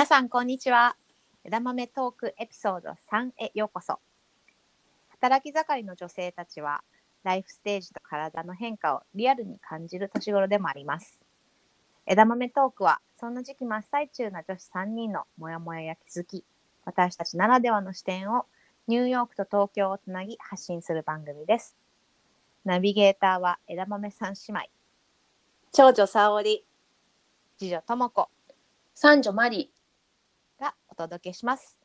皆さんこんにちは。枝豆トークエピソード3へようこそ。働き盛りの女性たちはライフステージと体の変化をリアルに感じる年頃でもあります。枝豆トークはそんな時期真っ最中な女子3人のモヤモヤや気づき私たちならではの視点をニューヨークと東京をつなぎ発信する番組です。ナビゲーターは枝豆三姉妹。長女沙織。次女とも子。三女マリがお届けします。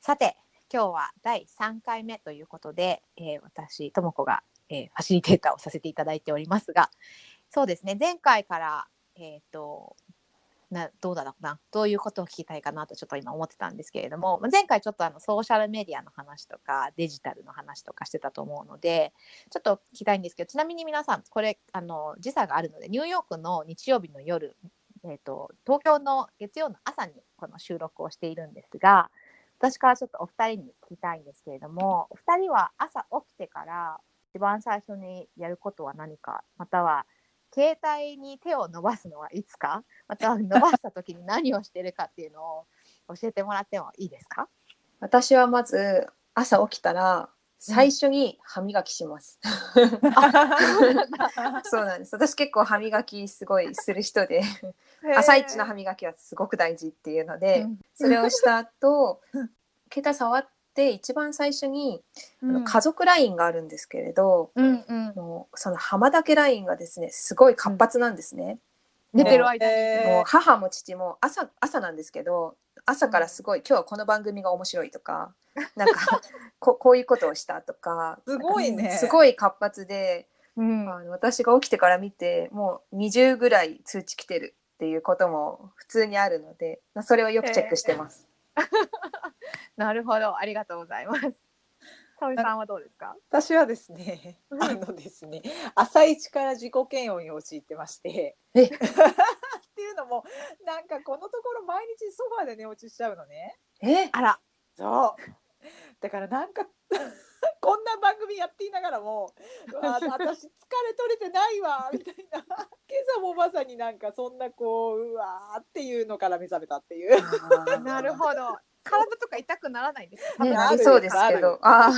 さて、今日は第3回目ということで、えー私、ともこが、えーファシリテーターをさせていただいておりますが、そうですね、前回から、えっ、と、などうだろうな、どういうことを聞きたいかなとちょっと今思ってたんですけれども、前回ちょっとあのソーシャルメディアの話とかデジタルの話とかしてたと思うので、ちょっと聞きたいんですけど、ちなみに皆さん、これ、あの時差があるので、ニューヨークの日曜日の夜、えー、と東京の月曜の朝にこの収録をしているんですが私からちょっとお二人に聞きたいんですけれどもお二人は朝起きてから一番最初にやることは何かまたは携帯に手を伸ばすのはいつかまたは伸ばした時に何をしてるかっていうのを教えてもらってもいいですか？私はまず朝起きたら最初に歯磨きします、そうなんです。私結構歯磨きすごいする人で朝一の歯磨きはすごく大事っていうので、うん。それをした後うん携帯触って一番最初に、家族 LINE があるんですけれど、うんうん。その浜岳 LINE がですねすごい活発なんですね。寝てる間に、もう母も父も朝朝なんですけど朝からすごい、今日はこの番組が面白いとかなんか ここういうことをしたとかすごいね。すごい活発で、うん。あの私が起きてから見てもう20ぐらい通知来てるっていうことも普通にあるのでまあそれをよくチェックしてます。なるほど。ありがとうございます。沙織さんはどうですか？私はですね、あのですね、朝一から自己嫌悪に陥ってまして。ていうのも、なんかこのところ毎日ソファーで寝落ちしちゃうのね。え？あら。そう。だからなんか こんな番組やっていながらも、うわ私疲れ取れてないわみたいな。今朝もまさになんかそんなこううわーっていうのから目覚めたっていう。なるほど。体とか痛くならないんですか、ね、なるなりそうですけど。なあ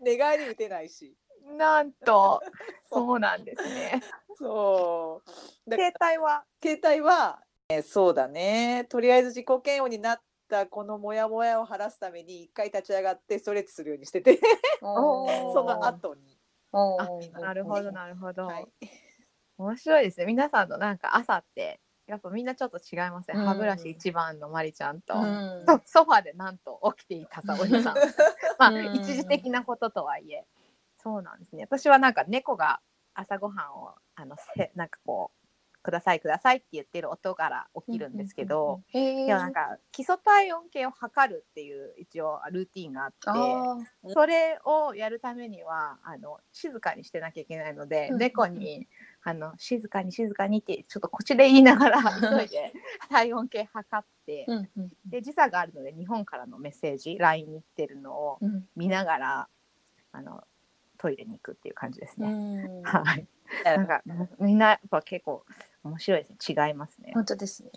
寝返り打てないし。なんと。そうなんですねそう。携帯は？携帯は、えーそうだね。とりあえず自己嫌悪になったこのモヤモヤを晴らすために一回立ち上がってストレッチするようにしてて。その後に、おあーな。るほどなるほど、はい、面白いですね。皆さんのなんか朝ってやっぱみんなちょっと違いますね、うん。歯ブラシ一番のまりちゃんと、うん。ソソファーでなんと起きていた沙織さん。まあ、うん。一時的なこととはいえ。そうなんですね。私はなんか猫が朝ごはんをあのせ なんかこうくださいくださいって言ってる音から起きるんですけど、へーいやなんか基礎体温計を測るっていう一応ルーティンがあってそれをやるためにはあの静かにしてなきゃいけないので、うん猫にあの静かに静かにってちょっと口で言いながら 急いで体温計測って、うんうんで時差があるので日本からのメッセージ LINE に来てるのをうん。見ながらあのトイレに行くっていう感じですうね。ん。はい、なんかみんなやっぱ結構面白いですね違いますね。本当ですね。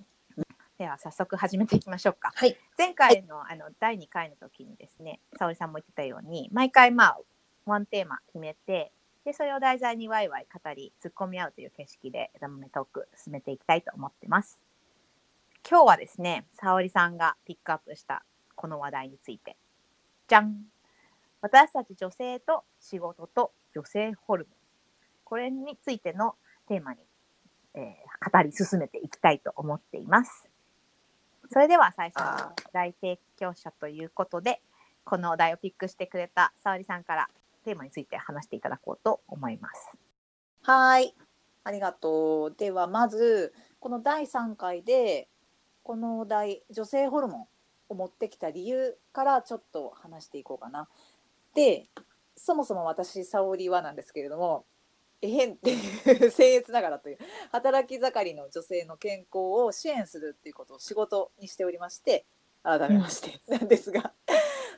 では早速始めていきましょうか。はい。前回の,、あの第2回の時にですね沙織さんも言ってたように毎回まあワンテーマ決めてでそれを題材にワイワイ語り突っ込み合うという形式で枝豆トーク進めていきたいと思ってます今日はですね沙織さんがピックアップしたこの話題についてじゃん私たち女性と仕事と女性ホルモンこれについてのテーマに、えー語り進めていきたいと思っていますそれでは最初の大提供者ということで、このお題をピックしてくれた沙織さんからテーマについて話していただこうと思います。はいありがとうではまずこの第3回でこのお題女性ホルモンを持ってきた理由からちょっと話していこうかな。でそもそも私沙織はなんですけれどもえへんっていう 僭越ながらという働き盛りの女性の健康を支援するっていうことを仕事にしておりまして改めましてなんですが。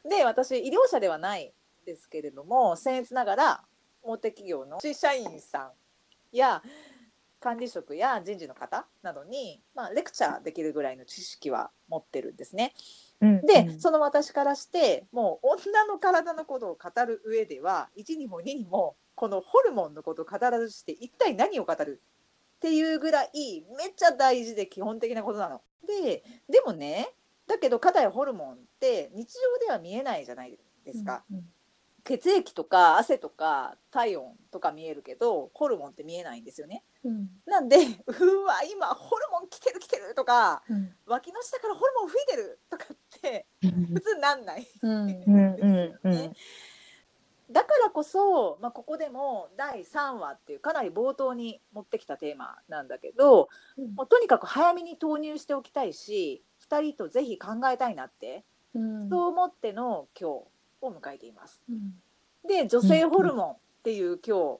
で私医療者ではないですけれども僭越ながら大手企業の社員さんや管理職や人事の方などに、まあ、レクチャーできるぐらいの知識は持ってるんですね。うんで、うん。その私からしてもう女の体のことを語る上では1にも2にもこのホルモンのことを語らずして一体何を語るっていうぐらいめっちゃ大事で基本的なことなの。ででもねだけど肩やホルモンって日常では見えないじゃないですか。うん血液とか汗とか体温とか見えるけどホルモンって見えないんですよね。うんなんでうわ今ホルモン来てる来てるとかうん脇の下からホルモン吹いてるとかって普通なんない。うんうんうんうんだからこそ、まあ、ここでも第3話っていうかなり冒頭に持ってきたテーマなんだけど、うん。もうとにかく早めに投入しておきたいし2人とぜひ考えたいなって、うん。そう思っての今日を迎えています。うん。で女性ホルモンっていう今日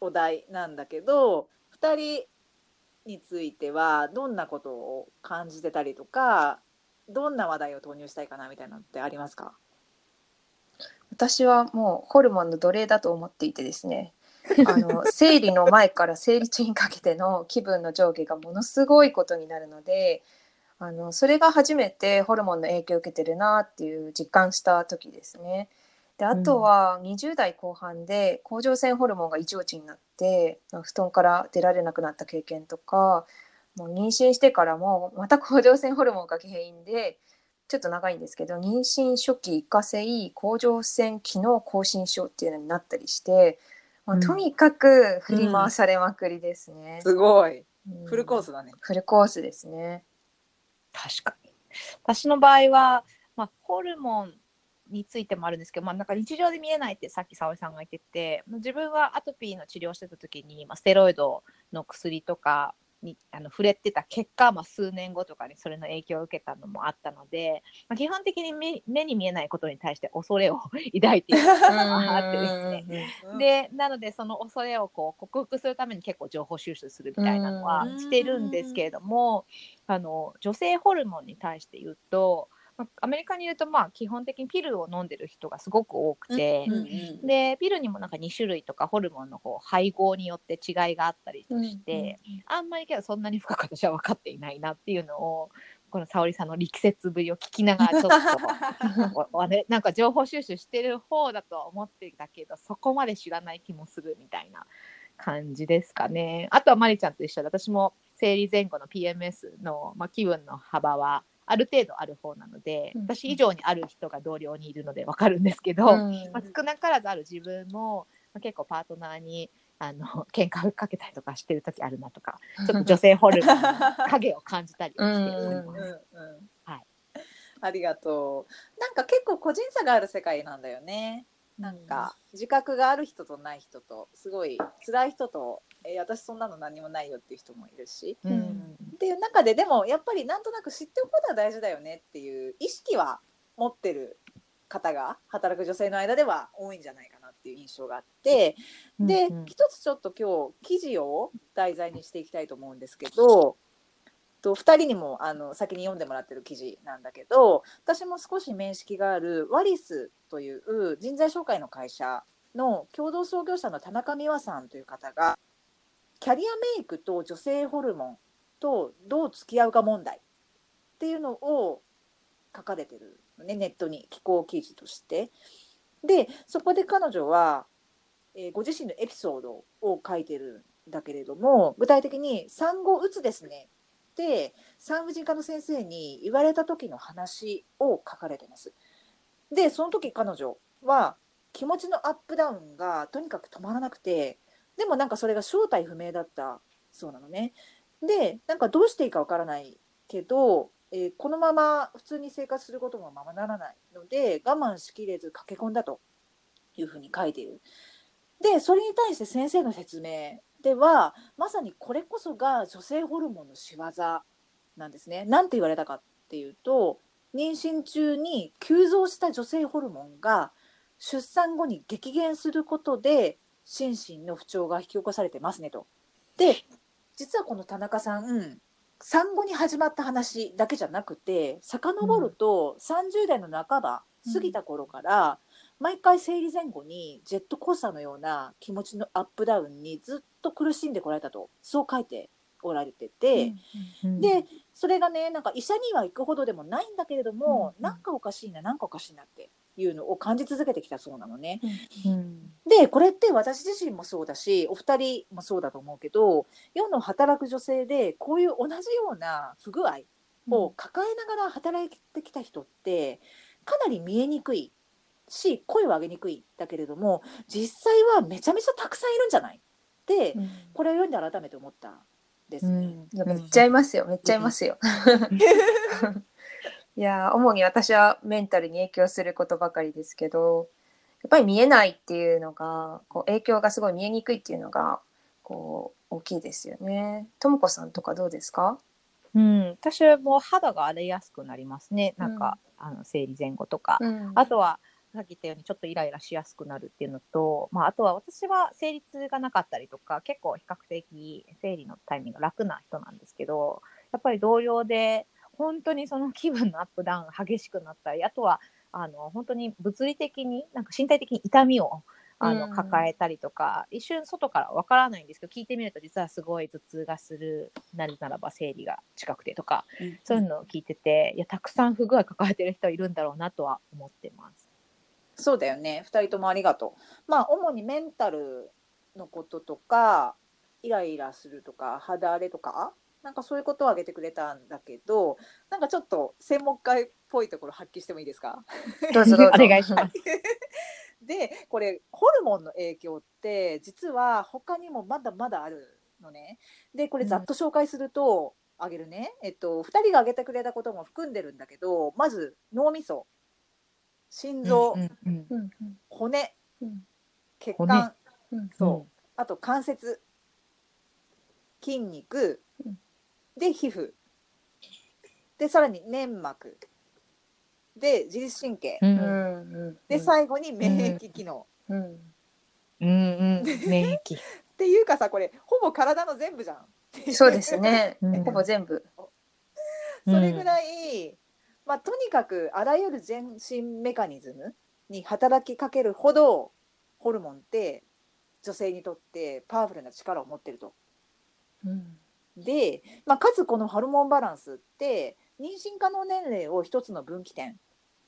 お題なんだけど、2人についてはどんなことを感じてたりとかどんな話題を投入したいかなみたいなのってありますか？私はもうホルモンの奴隷だと思っていてですね あの生理の前から生理中にかけての気分の上下がものすごいことになるのであのそれが初めてホルモンの影響を受けてるなっていう実感した時ですね。であとは20代後半で甲状腺ホルモンが異常値になって布団から出られなくなった経験とかもう妊娠してからもまた甲状腺ホルモンが原因でちょっと長いんですけど妊娠初期一過性甲状腺機能亢進症っていうのになったりして、まあうんとにかく振り回されまくりですね。すごいうんフルコースだね。フルコースですね。確かに私の場合は、まあ、ホルモンについてもあるんですけど、まあ、なんか日常で見えないってさっき沙織さんが言ってて自分はアトピーの治療をしてた時に、まあ、ステロイドの薬とかにあの触れてた結果、まあ、数年後とかにそれの影響を受けたのもあったので、まあ、基本的に目目に見えないことに対して恐れを抱いているのがあってですね。うんでなのでその恐れをこう克服するために結構情報収集するみたいなのはうんしてるんですけれどもあの女性ホルモンに対して言うとまあアメリカにいるとまあ基本的にピルを飲んでる人がすごく多くてうん。うんでピルにもなんか2種類とかホルモンのこう配合によって違いがあったりとして、あんまりけどそんなに深く私は分かっていないなっていうのをこの沙織さんの力説ぶりを聞きながらちょっと れなんか情報収集してる方だとは思ってたけどそこまで知らない気もするみたいな感じですかね。あとはマリちゃんと一緒で私も生理前後の PMS の、まあ、気分の幅はある程度ある方なので、うん。私以上にある人が同僚にいるので分かるんですけど、うん。まあ、少なからずある自分も、まあ、結構パートナーにあの 喧嘩かけたりとかしてる時あるなとか ちょっと女性ホルモンの影を感じたりはしてはい。ありがとう。なんか結構個人差がある世界なんだよね。なんか自覚がある人とない人とすごい辛い人と、えー私そんなの何もないよっていう人もいるし。うんんっていう中ででもやっぱりなんとなく知っておくことは大事だよねっていう意識は持ってる方が働く女性の間では多いんじゃないかなっていう印象があってで、うんうん一つちょっと今日記事を題材にしていきたいと思うんですけどと2人にもあの先に読んでもらってる記事なんだけど私も少し面識があるワリスという人材紹介の会社の共同創業者の田中美和さんという方がキャリアメイクと女性ホルモンとどう付き合うか問題っていうのを書かれてるのねネットに寄稿記事として。でそこで彼女は、えーご自身のエピソードを書いてるんだけれども具体的に「産後うつですね」って産婦人科の先生に言われた時の話を書かれてます。でその時彼女は気持ちのアップダウンがとにかく止まらなくてでもなんかそれが正体不明だったそうなのね。でなんかどうしていいかわからないけど、えーこのまま普通に生活することもままならないので我慢しきれず駆け込んだというふうに書いている。でそれに対して先生の説明ではまさにこれこそが女性ホルモンの仕業なんですね。なんて言われたかっていうと妊娠中に急増した女性ホルモンが出産後に激減することで心身の不調が引き起こされてますねと。で実はこの田中さん産後に始まった話だけじゃなくて遡ると30代の半ば過ぎた頃から、毎回生理前後にジェットコースターのような気持ちのアップダウンにずっと苦しんでこられたとそう書いておられてて、うんでそれがねなんか医者には行くほどでもないんだけれども、うん。なんかおかしいななんかおかしいなっていうのを感じ続けてきたそうなのね。うん。でこれって私自身もそうだしお二人もそうだと思うけど世の働く女性でこういう同じような不具合を抱えながら働いてきた人ってかなり見えにくいし声を上げにくいだけれども実際はめちゃめちゃたくさんいるんじゃない？ってうん。これを読んで改めて思ったんですね。いやめっちゃいますよ。めっちゃいますよ。いや主に私はメンタルに影響することばかりですけどやっぱり見えないっていうのがこう影響がすごい見えにくいっていうのがこう大きいですよね。ともこさんとかどうですか？うん、私も肌が荒れやすくなりますね。なんか、あの生理前後とか。うんあとは、さっき言ったようにちょっとイライラしやすくなるっていうのと、まあ、あとは私は生理痛がなかったりとか、結構比較的生理のタイミングが楽な人なんですけど、やっぱり同僚で、本当にその気分のアップダウンが激しくなったり、あとは、あの、本当に物理的に、なんか身体的に痛みを、あの、うん抱えたりとか、一瞬外からわからないんですけど、聞いてみると実はすごい頭痛がする、なるならば生理が近くてとか、そういうのを聞いてて、いや、たくさん不具合抱えてる人いるんだろうなとは思ってます。そうだよね2人ともありがとう。まあ主にメンタルのこととかイライラするとか肌荒れとかなんかそういうことを挙げてくれたんだけどなんかちょっと専門家っぽいところ発揮してもいいですか？どうぞどうぞ。お願いします。でこれホルモンの影響って実は他にもまだまだあるのね。でこれざっと紹介すると、あげるね、えっと、2人が挙げてくれたことも含んでるんだけどまず脳みそ心臓、うんうんうん。うん骨うん。血管うんそう。あと関節筋肉うんで皮膚。でさらに粘膜。で自律神経。ううんんうん。で最後に免疫機能、うん。うんうん。免疫。っていうかさこれほぼ体の全部じゃん。そうですね。うん。ほぼ全部。それぐらい、まあ、とにかくあらゆる全身メカニズムに働きかけるほどホルモンって女性にとってパワフルな力を持ってると。うんで、まあ、かつこのホルモンバランスって妊娠可能年齢を一つの分岐点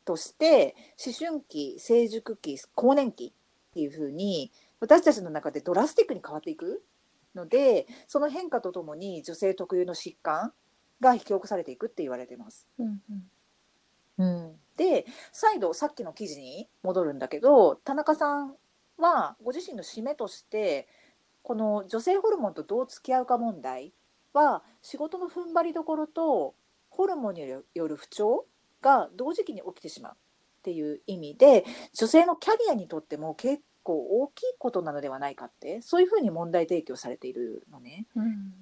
として思春期成熟期更年期っていう風に私たちの中でドラスティックに変わっていくのでその変化とともに女性特有の疾患が引き起こされていくって言われてます。うんうんで再度さっきの記事に戻るんだけど田中さんはご自身の締めとしてこの女性ホルモンとどう付き合うか問題は仕事の踏ん張りどころとホルモンによる不調が同時期に起きてしまうっていう意味で女性のキャリアにとっても結構大きいことなのではないかってそういうふうに問題提起をされているのね。うん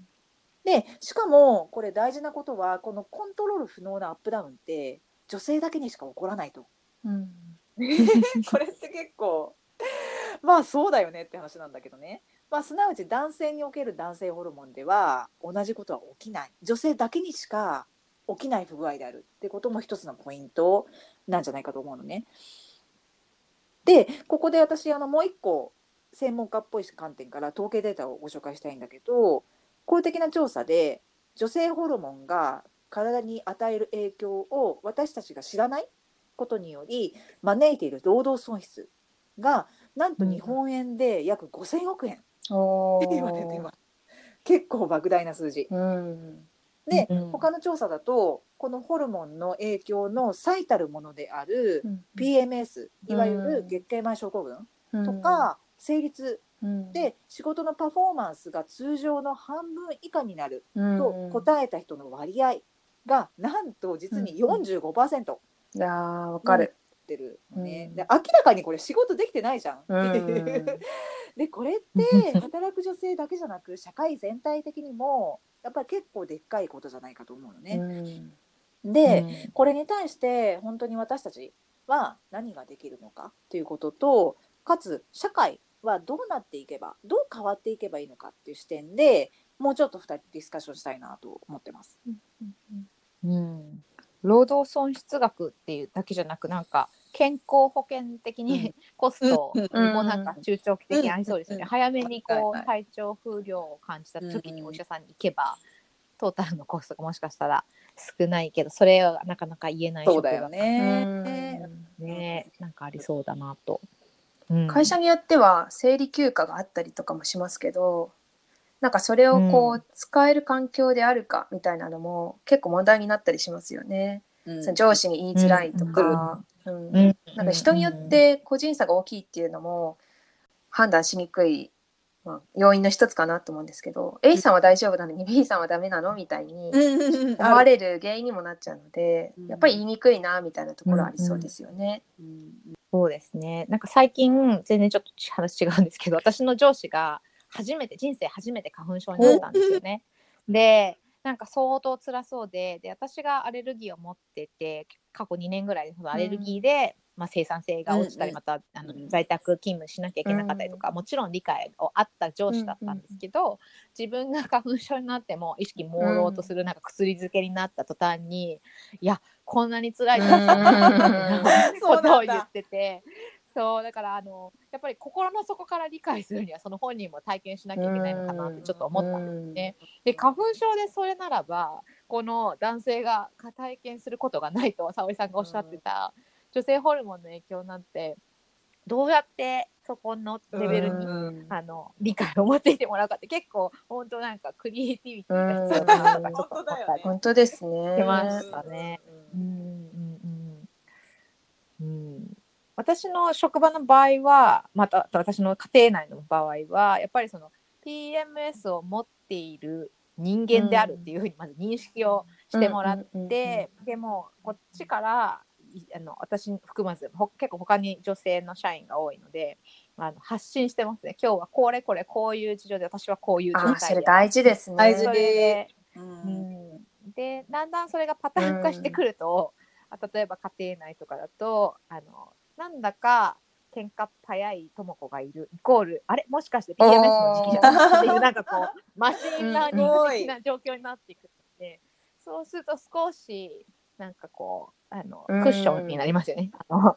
でしかもこれ大事なことはこのコントロール不能なアップダウンって女性だけにしか起こらないと。うん これって結構まあそうだよねって話なんだけどね、まあ、すなわち男性における男性ホルモンでは同じことは起きない女性だけにしか起きない不具合であるってことも一つのポイントなんじゃないかと思うのね。でここで私あのもう一個専門家っぽい観点から統計データをご紹介したいんだけど公的な調査で女性ホルモンが体に与える影響を私たちが知らないことにより招いている労働損失がなんと日本円で約5,000億円おって言われてます。結構莫大な数字。うん。で、うん。他の調査だとこのホルモンの影響の最たるものであるうん。PMS いわゆうん。る月経前症候群うん。とか生理痛。うん。で仕事のパフォーマンスが通常の半分以下になるうんと答えた人の割合がなんと実にうん45%。いやーわかる。ってるのね、うん。で明らかにこれ仕事できてないじゃん。うん。でこれって働く女性だけじゃなく社会全体的にもやっぱり結構でっかいことじゃないかと思うのね。うん。で、これに対して本当に私たちは何ができるのかということとかつ社会はどうなっていけばどう変わっていけばいいのかっていう視点でもうちょっと2人ディスカッションしたいなと思ってます。うん、労働損失額っていうだけじゃなくなんか健康保険的うん。にコストもなんか中長期的にありそうですよね。うん。早めにこはいう体調不良を感じた時にうんお医者さんに行けば、トータルのコストがもしかしたら少ないけどそれはなかなか言えないそうだよ職ね。場ねなんかありそうだなと。うん。会社によっては生理休暇があったりとかもしますけどなんかそれをこう、うん。使える環境であるかみたいなのも結構問題になったりしますよね。うん。その上司に言いづらいとか、うん。うん。なんか人によって個人差が大きいっていうのも判断しにくい、まあ、要因の一つかなと思うんですけど A さんは大丈夫なのに B さんはダメなの？みたいに思われる原因にもなっちゃうのでうん。やっぱり言いにくいなみたいなところありそうですよね。うん。そうですね。なんか最近、全然ちょっと話違うんですけど、私の上司が初めて、人生初めて花粉症になったんですよね。で、なんか相当辛そうで、で、私がアレルギーを持ってて、過去2年ぐらいそのアレルギーで、まあ、生産性が落ちたり、うんまたあのうん在宅勤務しなきゃいけなかったりとか、もちろん理解をあった上司だったんですけど、自分が花粉症になっても意識朦朧とするなんか薬漬けになった途端に、いやこんなに辛いんだったん。ことを言っ。ててそうだからあのやっぱり心の底から理解するにはその本人も体験しなきゃいけないのかなってちょっと思ったんですね。で花粉症でそれならばこの男性が体験することがないと沙織さんがおっしゃってた、女性ホルモンの影響なんてどうやってそこのレベルに、うんあの理解を持っていてもらうかって結構本当なんかクリエイティビティが必要だなとかちょっと思ったり本当ですね。しましたね。うんうんうん。うん私の職場の場合はまた私の家庭内の場合はやっぱりその PMS を持っている人間であるっていうふうにまず認識をしてもらって、うんうんうんでもこっちからいあの私含まずほ結構他に女性の社員が多いのであの発信してますね。今日はこれこれこういう事情で私はこういう状態であそれ大事ですね。大事でううん。ん、でだんだんそれがパターン化してくると、あ例えば家庭内とかだとあのなんだか喧嘩っ早いとも子がいるイコールあれ？もしかして PMS の時期じゃない？っていうなんかこう machine learning 的な状況になってくるので、そうすると少しなんかこうあのうん。クッションになりますよね、あの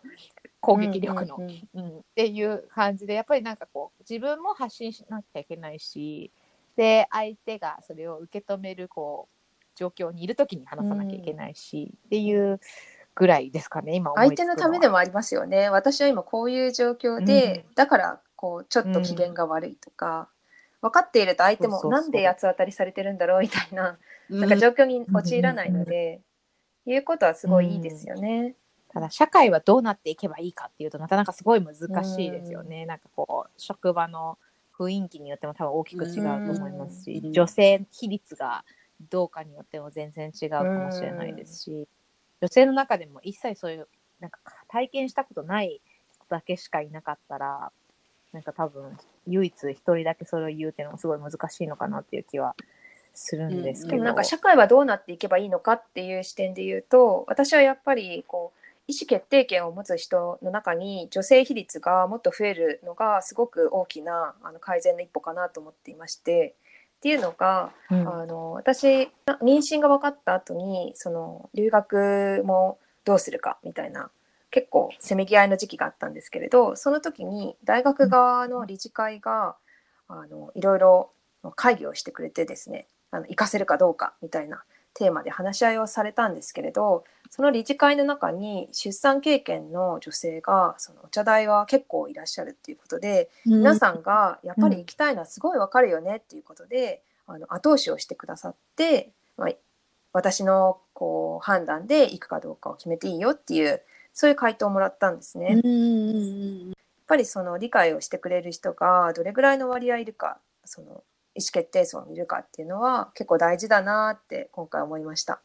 攻撃力の。うんうんうん。うん、っていう感じでやっぱりなんかこう自分も発信しなきゃいけないしで相手がそれを受け止めるこう状況にいる時に話さなきゃいけないし、っていうぐらいですかね今相手のためでもありますよね。私は今こういう状況で、うだからこうちょっと機嫌が悪いとか、分かっていると相手もなんで八つ当たりされてるんだろうみたいなうん。なんか状況に陥らないので、言うことはすごいいいですよね。ただ社会はどうなっていけばいいかっていうとなかなかすごい難しいですよね、なんかこう職場の雰囲気によっても多分大きく違うと思いますし、うん。女性比率がどうかによっても全然違うかもしれないですし、女性の中でも一切そういうなんか体験したことない人だけしかいなかったらなんか多分唯一一人だけそれを言うっていうのもすごい難しいのかなっていう気はするんですけど、でもなんか社会はどうなっていけばいいのかっていう視点で言うと私はやっぱりこう意思決定権を持つ人の中に女性比率がもっと増えるのがすごく大きなあの改善の一歩かなと思っていまして。っていうのが、うん。あの私妊娠が分かった後にその留学もどうするかみたいな結構せめぎ合いの時期があったんですけれどその時に大学側の理事会があのいろいろ会議をしてくれてですねあの活かせるかどうかみたいなテーマで話し合いをされたんですけれどその理事会の中に出産経験の女性がそのお茶代は結構いらっしゃるっていうことで皆さんがやっぱり行きたいのはすごいわかるよねっていうことで、あの後押しをしてくださって、まあ、私のこう判断で行くかどうかを決めていいよっていうそういう回答をもらったんですね。やっうんうんぱりその理解をしてくれる人がどれぐらいの割合いるかその意思決定層にいるかっていうのは結構大事だなって今回思いました。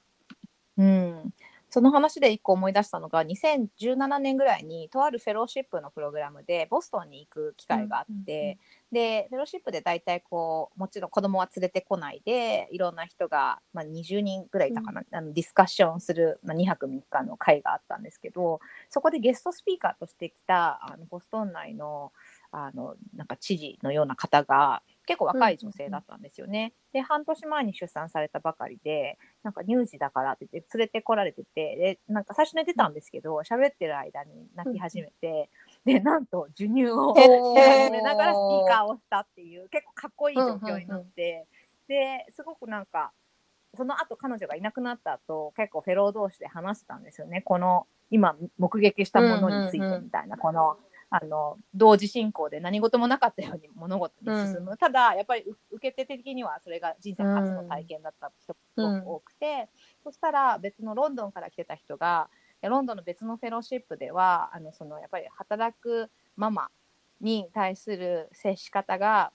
うん、その話で一個思い出したのが2017年ぐらいにとあるフェローシップのプログラムでボストンに行く機会があって、でフェローシップで大体こうもちろん子供は連れてこないでいろんな人が、まあ、20人ぐらいいたかな、あのディスカッションする、まあ、2泊3日の会があったんですけどそこでゲストスピーカーとして来たあのボストン内のあのなんか知事のような方が結構若い女性だったんですよね。で半年前に出産されたばかりでなんか乳児だからって言って連れてこられててでなんか最初寝てたんですけど喋ってる間に泣き始めて、でなんと授乳をし始めながらスピーカーをしたっていう結構かっこいい状況になって、ですごくなんかその後彼女がいなくなった後結構フェロー同士で話してたんですよね。この今目撃したものについてみたいな、このあの同時進行で何事もなかったように物事に進む、ただやっぱりう受け手的にはそれが人生初の体験だった人が多くて、そしたら別のロンドンから来てた人がロンドンの別のフェローシップではあのそのやっぱり働くママに対する接し方が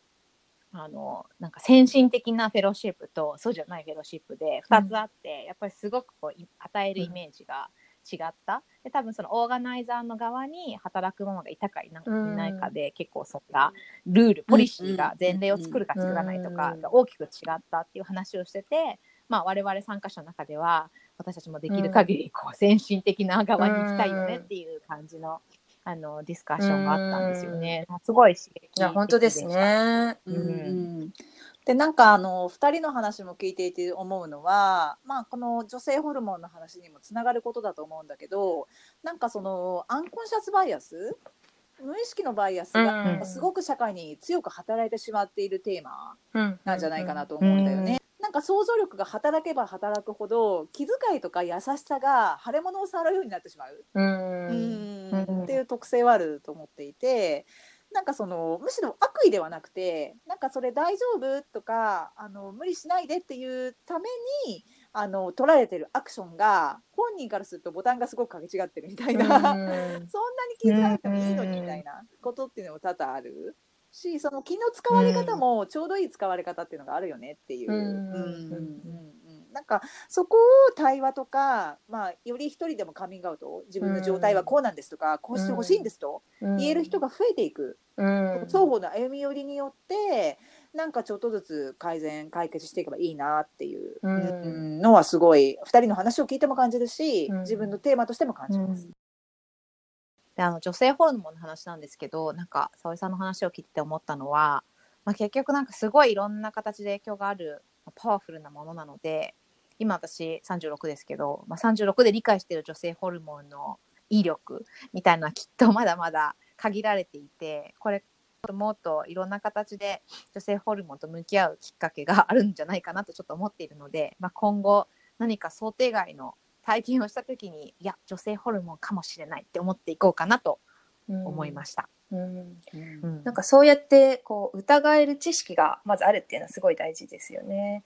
あのなんか先進的なフェローシップとそうじゃないフェローシップで2つあって、やっぱりすごくこうい与えるイメージが違った、で多分そのオーガナイザーの側に働くママがいたかいな,、うん。いかで結構そんなルールポリシーが前例を作るか作らないとかうん。が大きく違ったっていう話をしてて、まあ、我々参加者の中では私たちもできる限りこう先進的な側に行きたいよねっていう感じの,、あのディスカッションがあったんですよね。すごい刺激的いや本当です。ね。うん。うんうんでなんかあの2人の話も聞いていて思うのは、まあ、この女性ホルモンの話にもつながることだと思うんだけどなんかそのアンコンシャスバイアス？無意識のバイアスうん。がすごく社会に強く働いてしまっているテーマうん。なんじゃないかなと思うんだよね。なんか想像力が働けば働くほど気遣いとか優しさが腫れ物を触るようになってしまう。うん。っていう特性はあると思っていてなんかそのむしろ悪意ではなくてなんかそれ大丈夫とかあの無理しないでっていうためにあの取られてるアクションが本人からするとボタンがすごくかけ違ってるみたいな、そんなに気づかなくてもいいのにみたいなことっていうのも多々あるしその気の使われ方もちょうどいい使われ方っていうのがあるよねっていう。うんうんうんなんかそこを対話とか、まあ、より一人でもカミングアウト自分の状態はこうなんですとか、こうしてほしいんですと言える人が増えていく、うん。双方の歩み寄りによってなんかちょっとずつ改善解決していけばいいなっていう、うん。うんのはすごい2人の話を聞いても感じるし、うん。自分のテーマとしても感じます。であの女性ホルモンの話なんですけどなんか沙織さんの話を聞いて思ったのは、まあ、結局なんかすごいいろんな形で影響があるまあパワフルなものなので今私36ですけど、まあ、36で理解している女性ホルモンの威力みたいなのはきっとまだまだ限られていてこれもっといろんな形で女性ホルモンと向き合うきっかけがあるんじゃないかなとちょっと思っているので、まあ、今後何か想定外の体験をした時にいや女性ホルモンかもしれないって思っていこうかなと思いました。うんうんなんかそうやってこう疑える知識がまずあるっていうのはすごい大事ですよね。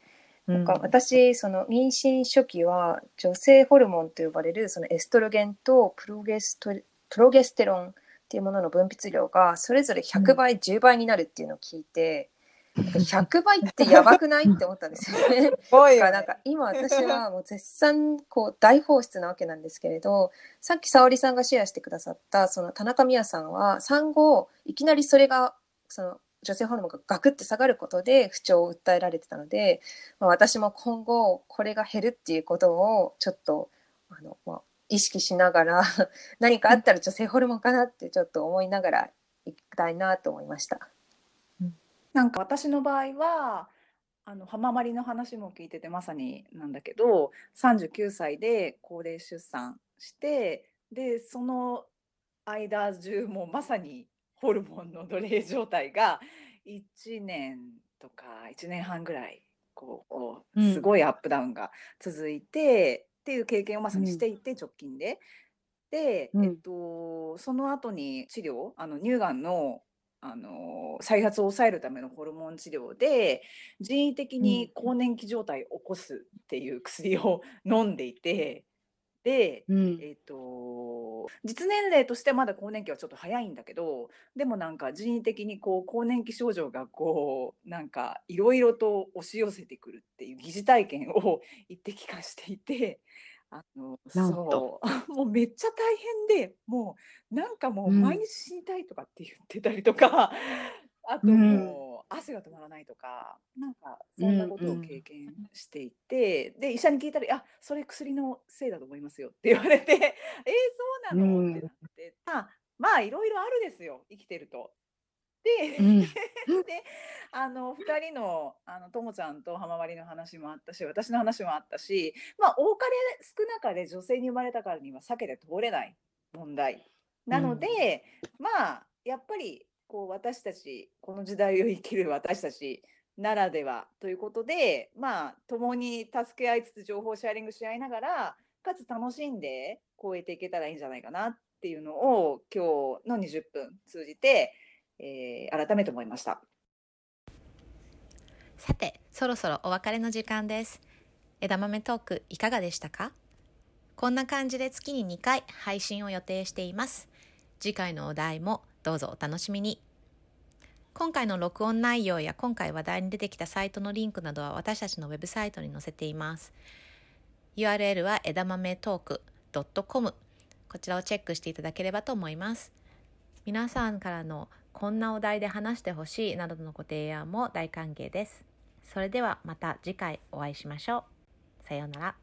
なんか私その妊娠初期は女性ホルモンと呼ばれるそのエストロゲンとプロゲストプロゲステロンっていうものの分泌量がそれぞれ100倍、10倍になるっていうのを聞いて100 倍ってやばくないって思ったんですよね。ごいだからなんか今私はもう絶賛こう大放出なわけなんですけれどさっき沙織さんがシェアしてくださったその田中美也さんは産後いきなりそれがその女性ホルモンがガクって下がることで不調を訴えられてたので、まあ、私も今後これが減るっていうことをちょっとあの、まあ、意識しながら 何かあったら女性ホルモンかなってちょっと思いながらいきたいなと思いました。なんか私の場合はあの浜まりの話も聞いててまさになんだけど39歳で高齢出産してでその間中もまさにホルモンの奴隷状態が1年とか1年半ぐらいこうすごいアップダウンが続いて、っていう経験をまさにしていて、直近で。で、うん。えっと、その後に治療あの乳がんのあの再発を抑えるためのホルモン治療で人為的に更年期状態を起こすっていう薬を飲んでいてで、うん。えっと実年齢としてはまだ更年期はちょっと早いんだけどでもなんか人為的にこう更年期症状がこうなんかいろいろと押し寄せてくるっていう疑似体験を 一滴化していて。あのなんそう。もうめっちゃ大変でもうなんかもううん。毎日死にたいとかって言ってたりとか、あともう汗が止まらないとかなんかそんなことを経験していて、で医者に聞いたら「あそれ薬のせいだと思いますよ」って言われて「えー、そうなの?」ってなって、まあまあいろいろあるですよ生きてると。で、うん。であの2人のあのともちゃんと浜割りの話もあったし私の話もあったしまあ多かれ少なかれ女性に生まれたからには避けて通れない問題。なので、まあやっぱりこう私たちこの時代を生きる私たちならではということでまあ共に助け合いつつ情報シェアリングし合いながらかつ楽しんで超えていけたらいいんじゃないかなっていうのを今日の20分通じて、えー改めて思いました。さてそろそろお別れの時間です。枝豆トークいかがでしたか？こんな感じで月に2回配信を予定しています。次回のお題もどうぞお楽しみに今回の録音内容や今回話題に出てきたサイトのリンクなどは私たちのウェブサイトに載せています URL は枝豆トーク .com こちらをチェックしていただければと思います皆さんからのこんなお題で話してほしいなどのご提案も大歓迎です。それではまた次回お会いしましょう。さようなら。